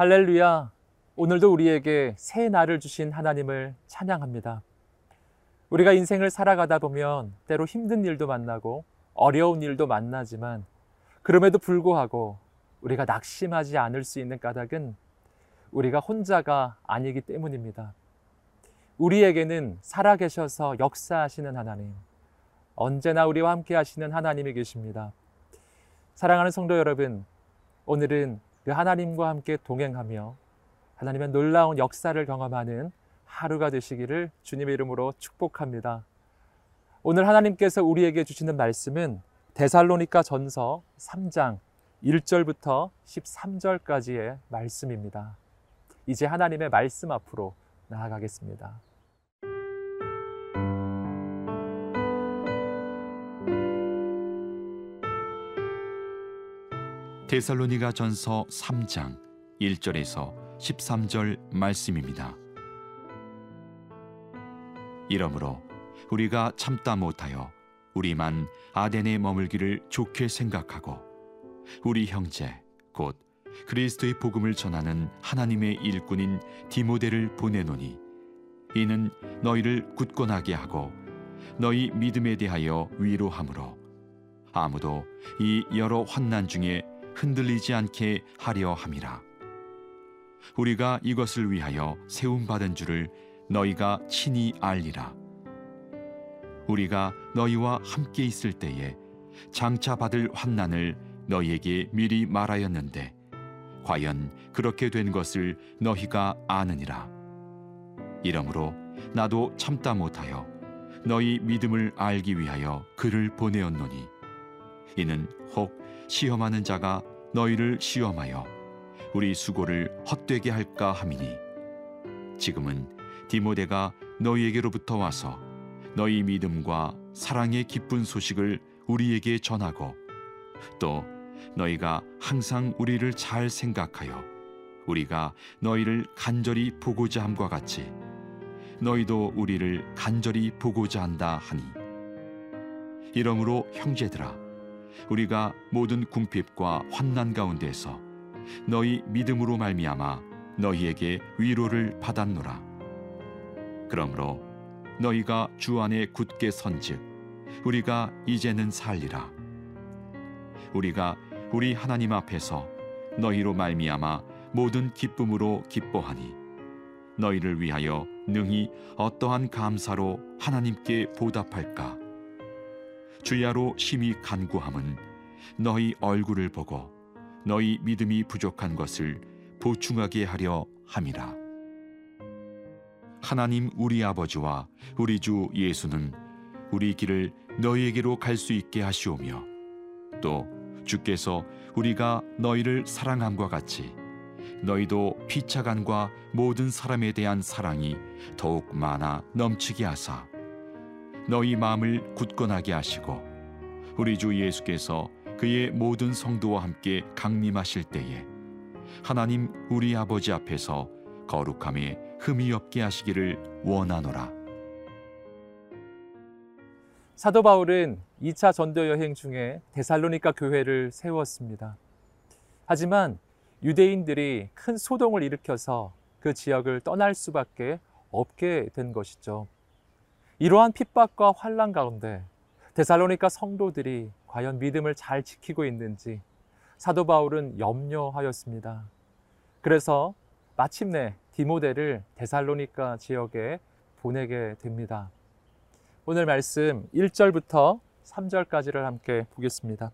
할렐루야. 오늘도 우리에게 새 날을 주신 하나님을 찬양합니다. 우리가 인생을 살아가다 보면 때로 힘든 일도 만나고 어려운 일도 만나지만 그럼에도 불구하고 우리가 낙심하지 않을 수 있는 까닭은 우리가 혼자가 아니기 때문입니다. 우리에게는 살아계셔서 역사하시는 하나님, 언제나 우리와 함께 하시는 하나님이 계십니다. 사랑하는 성도 여러분, 오늘은 그 하나님과 함께 동행하며 하나님의 놀라운 역사를 경험하는 하루가 되시기를 주님의 이름으로 축복합니다. 오늘 하나님께서 우리에게 주시는 말씀은 데살로니가 전서 3장 1절부터 13절까지의 말씀입니다. 이제 하나님의 말씀 앞으로 나아가겠습니다. 데살로니가 전서 3장 1절에서 13절 말씀입니다. 이러므로 우리가 참다 못하여 우리만 아덴에 머물기를 좋게 생각하고 우리 형제 곧 그리스도의 복음을 전하는 하나님의 일꾼인 디모데를 보내노니 이는 너희를 굳건하게 하고 너희 믿음에 대하여 위로함으로 아무도 이 여러 환난 중에 흔들리지 않게 하려 함이라. 우리가 이것을 위하여 세움 받은 줄을 너희가 친히 알리라. 우리가 너희와 함께 있을 때에 장차 받을 환난을 너희에게 미리 말하였는데 과연 그렇게 된 것을 너희가 아느니라. 이러므로 나도 참다 못하여 너희 믿음을 알기 위하여 그를 보내었노니 이는 혹 시험하는 자가 너희를 시험하여 우리 수고를 헛되게 할까 함이니 지금은 디모데가 너희에게로부터 와서 너희 믿음과 사랑의 기쁜 소식을 우리에게 전하고 또 너희가 항상 우리를 잘 생각하여 우리가 너희를 간절히 보고자 함과 같이 너희도 우리를 간절히 보고자 한다 하니 이러므로 형제들아 우리가 모든 궁핍과 환난 가운데서 너희 믿음으로 말미암아 너희에게 위로를 받았노라. 그러므로 너희가 주 안에 굳게 선즉 우리가 이제는 살리라. 우리가 우리 하나님 앞에서 너희로 말미암아 모든 기쁨으로 기뻐하니 너희를 위하여 능히 어떠한 감사로 하나님께 보답할까 주야로 심히 간구함은 너희 얼굴을 보고 너희 믿음이 부족한 것을 보충하게 하려 함이라. 하나님 우리 아버지와 우리 주 예수는 우리 길을 너희에게로 갈 수 있게 하시오며 또 주께서 우리가 너희를 사랑함과 같이 너희도 피차간과 모든 사람에 대한 사랑이 더욱 많아 넘치게 하사 너희 마음을 굳건하게 하시고 우리 주 예수께서 그의 모든 성도와 함께 강림하실 때에 하나님 우리 아버지 앞에서 거룩함에 흠이 없게 하시기를 원하노라. 사도 바울은 2차 전도 여행 중에 데살로니가 교회를 세웠습니다. 하지만 유대인들이 큰 소동을 일으켜서 그 지역을 떠날 수밖에 없게 된 것이죠. 이러한 핍박과 환란 가운데 데살로니가 성도들이 과연 믿음을 잘 지키고 있는지 사도 바울은 염려하였습니다. 그래서 마침내 디모데를 데살로니가 지역에 보내게 됩니다. 오늘 말씀 1절부터 3절까지를 함께 보겠습니다.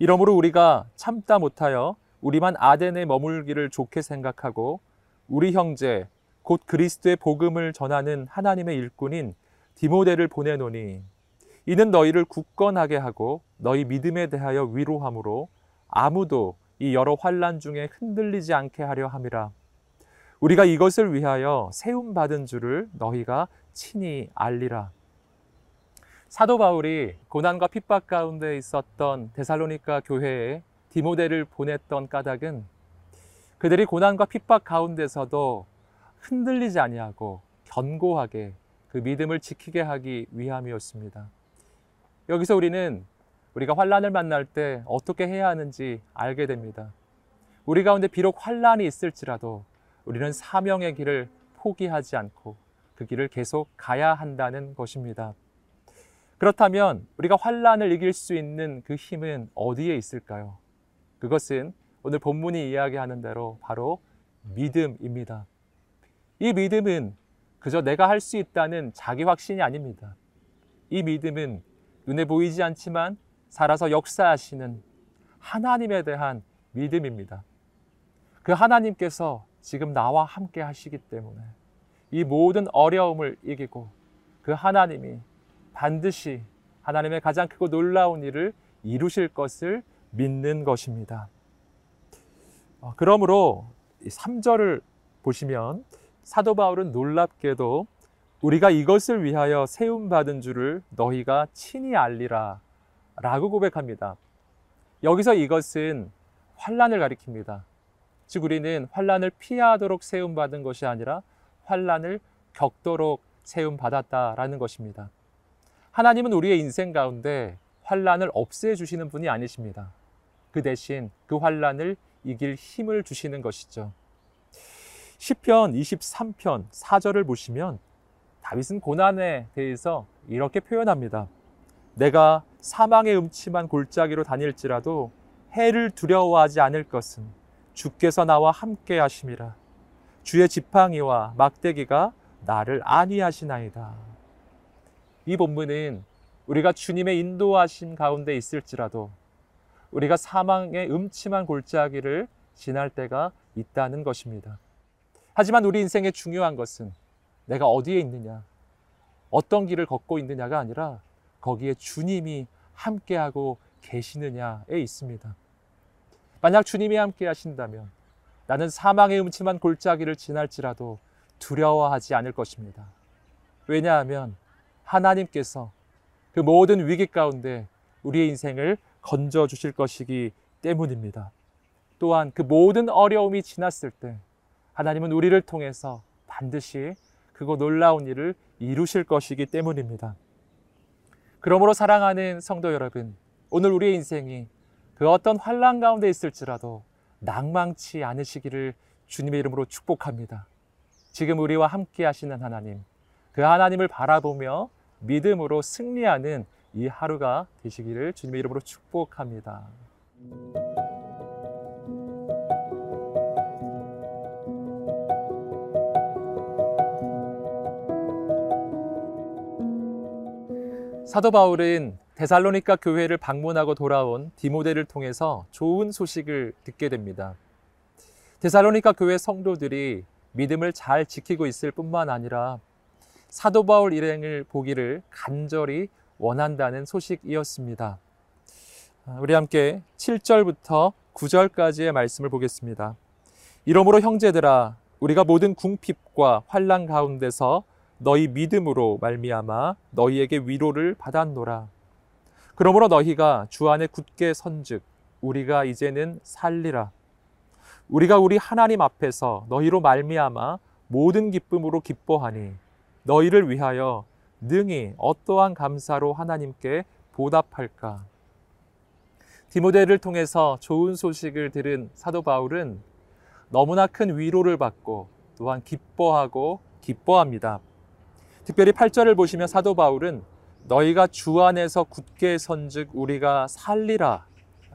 이러므로 우리가 참다 못하여 우리만 아덴에 머물기를 좋게 생각하고 우리 형제 곧 그리스도의 복음을 전하는 하나님의 일꾼인 디모데를 보내노니 이는 너희를 굳건하게 하고 너희 믿음에 대하여 위로함으로 아무도 이 여러 환란 중에 흔들리지 않게 하려 함이라. 우리가 이것을 위하여 세움 받은 줄을 너희가 친히 알리라. 사도 바울이 고난과 핍박 가운데 있었던 데살로니가 교회에 디모데를 보냈던 까닭은 그들이 고난과 핍박 가운데서도 흔들리지 아니하고 견고하게 그 믿음을 지키게 하기 위함이었습니다. 여기서 우리는 우리가 환란을 만날 때 어떻게 해야 하는지 알게 됩니다. 우리 가운데 비록 환란이 있을지라도 우리는 사명의 길을 포기하지 않고 그 길을 계속 가야 한다는 것입니다. 그렇다면 우리가 환란을 이길 수 있는 그 힘은 어디에 있을까요? 그것은 오늘 본문이 이야기하는 대로 바로 믿음입니다. 이 믿음은 그저 내가 할 수 있다는 자기 확신이 아닙니다. 이 믿음은 눈에 보이지 않지만 살아서 역사하시는 하나님에 대한 믿음입니다. 그 하나님께서 지금 나와 함께 하시기 때문에 이 모든 어려움을 이기고 그 하나님이 반드시 하나님의 가장 크고 놀라운 일을 이루실 것을 믿는 것입니다. 어, 그러므로 3절을 보시면 사도 바울은 놀랍게도 우리가 이것을 위하여 세움 받은 줄을 너희가 친히 알리라 라고 고백합니다. 여기서 이것은 환란을 가리킵니다. 즉 우리는 환란을 피하도록 세움 받은 것이 아니라 환란을 겪도록 세움 받았다라는 것입니다. 하나님은 우리의 인생 가운데 환란을 없애 주시는 분이 아니십니다. 그 대신 그 환란을 이길 힘을 주시는 것이죠. 시편 23편 4절을 보시면 다윗은 고난에 대해서 이렇게 표현합니다. 내가 사망의 음침한 골짜기로 다닐지라도 해를 두려워하지 않을 것은 주께서 나와 함께 하심이라. 주의 지팡이와 막대기가 나를 안위하시나이다. 이 본문은 우리가 주님의 인도하심 가운데 있을지라도 우리가 사망의 음침한 골짜기를 지날 때가 있다는 것입니다. 하지만 우리 인생의 중요한 것은 내가 어디에 있느냐, 어떤 길을 걷고 있느냐가 아니라 거기에 주님이 함께하고 계시느냐에 있습니다. 만약 주님이 함께 하신다면 나는 사망의 음침한 골짜기를 지날지라도 두려워하지 않을 것입니다. 왜냐하면 하나님께서 그 모든 위기 가운데 우리의 인생을 건져 주실 것이기 때문입니다. 또한 그 모든 어려움이 지났을 때 하나님은 우리를 통해서 반드시 그거 놀라운 일을 이루실 것이기 때문입니다. 그러므로 사랑하는 성도 여러분, 오늘 우리의 인생이 그 어떤 환란 가운데 있을지라도 낭망치 않으시기를 주님의 이름으로 축복합니다. 지금 우리와 함께 하시는 하나님, 그 하나님을 바라보며 믿음으로 승리하는 이 하루가 되시기를 주님의 이름으로 축복합니다. 사도 바울은 데살로니가 교회를 방문하고 돌아온 디모데를 통해서 좋은 소식을 듣게 됩니다. 데살로니가 교회 성도들이 믿음을 잘 지키고 있을 뿐만 아니라 사도 바울 일행을 보기를 간절히 원한다는 소식이었습니다. 우리 함께 7절부터 9절까지의 말씀을 보겠습니다. 이러므로 형제들아 우리가 모든 궁핍과 환란 가운데서 너희 믿음으로 말미암아 너희에게 위로를 받았노라. 그러므로 너희가 주 안에 굳게 선즉 우리가 이제는 살리라. 우리가 우리 하나님 앞에서 너희로 말미암아 모든 기쁨으로 기뻐하니 너희를 위하여 능히 어떠한 감사로 하나님께 보답할까? 디모데를 통해서 좋은 소식을 들은 사도 바울은 너무나 큰 위로를 받고 또한 기뻐하고 기뻐합니다. 특별히 8절을 보시면 사도 바울은 너희가 주 안에서 굳게 선즉 우리가 살리라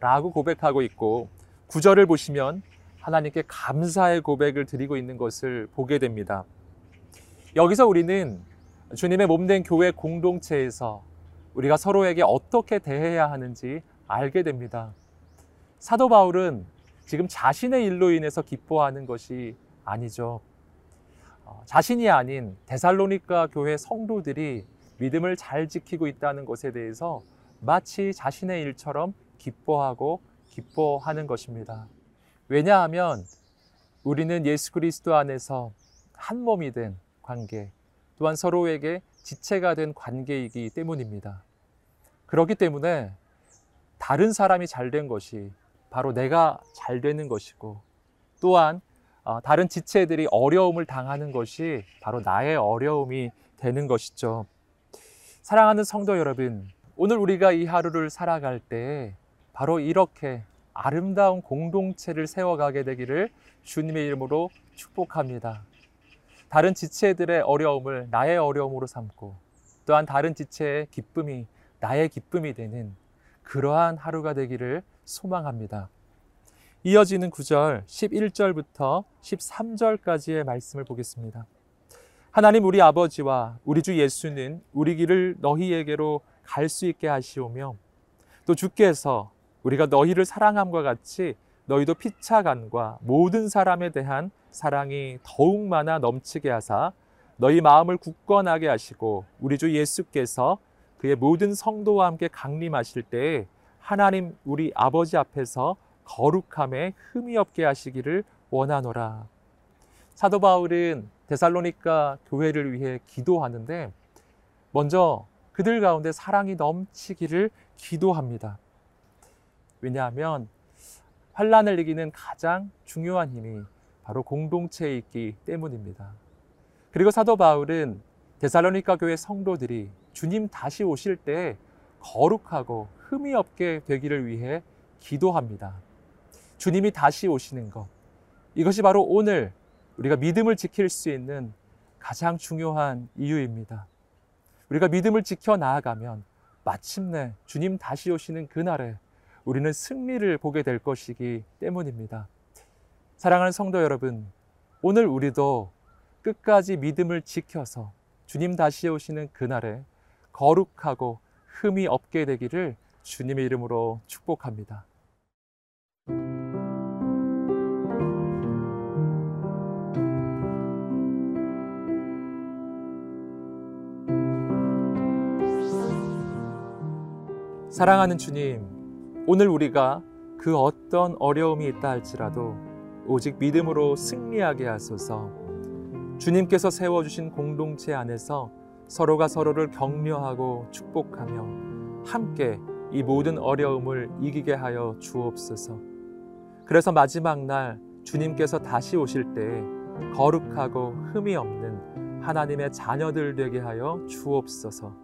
라고 고백하고 있고 9절을 보시면 하나님께 감사의 고백을 드리고 있는 것을 보게 됩니다. 여기서 우리는 주님의 몸된 교회 공동체에서 우리가 서로에게 어떻게 대해야 하는지 알게 됩니다. 사도 바울은 지금 자신의 일로 인해서 기뻐하는 것이 아니죠. 어, 자신이 아닌 데살로니가 교회 성도들이 믿음을 잘 지키고 있다는 것에 대해서 마치 자신의 일처럼 기뻐하고 기뻐하는 것입니다. 왜냐하면 우리는 예수 그리스도 안에서 한 몸이 된 관계, 또한 서로에게 지체가 된 관계이기 때문입니다. 그렇기 때문에 다른 사람이 잘 된 것이 바로 내가 잘 되는 것이고 또한 어, 다른 지체들이 어려움을 당하는 것이 바로 나의 어려움이 되는 것이죠. 사랑하는 성도 여러분, 오늘 우리가 이 하루를 살아갈 때 바로 이렇게 아름다운 공동체를 세워가게 되기를 주님의 이름으로 축복합니다. 다른 지체들의 어려움을 나의 어려움으로 삼고 또한 다른 지체의 기쁨이 나의 기쁨이 되는 그러한 하루가 되기를 소망합니다. 이어지는 9절 11절부터 13절까지의 말씀을 보겠습니다. 하나님 우리 아버지와 우리 주 예수는 우리 길을 너희에게로 갈 수 있게 하시오며 또 주께서 우리가 너희를 사랑함과 같이 너희도 피차간과 모든 사람에 대한 사랑이 더욱 많아 넘치게 하사 너희 마음을 굳건하게 하시고 우리 주 예수께서 그의 모든 성도와 함께 강림하실 때에 하나님 우리 아버지 앞에서 거룩함에 흠이 없게 하시기를 원하노라. 사도 바울은 데살로니가 교회를 위해 기도하는데 먼저 그들 가운데 사랑이 넘치기를 기도합니다. 왜냐하면 환란을 이기는 가장 중요한 힘이 바로 공동체에 있기 때문입니다. 그리고 사도 바울은 데살로니가 교회 성도들이 주님 다시 오실 때 거룩하고 흠이 없게 되기를 위해 기도합니다. 주님이 다시 오시는 것. 이것이 바로 오늘 우리가 믿음을 지킬 수 있는 가장 중요한 이유입니다. 우리가 믿음을 지켜 나아가면 마침내 주님 다시 오시는 그날에 우리는 승리를 보게 될 것이기 때문입니다. 사랑하는 성도 여러분, 오늘 우리도 끝까지 믿음을 지켜서 주님 다시 오시는 그날에 거룩하고 흠이 없게 되기를 주님의 이름으로 축복합니다. 사랑하는 주님, 오늘 우리가 그 어떤 어려움이 있다 할지라도 오직 믿음으로 승리하게 하소서. 주님께서 세워주신 공동체 안에서 서로가 서로를 격려하고 축복하며 함께 이 모든 어려움을 이기게 하여 주옵소서. 그래서 마지막 날 주님께서 다시 오실 때 거룩하고 흠이 없는 하나님의 자녀들 되게 하여 주옵소서.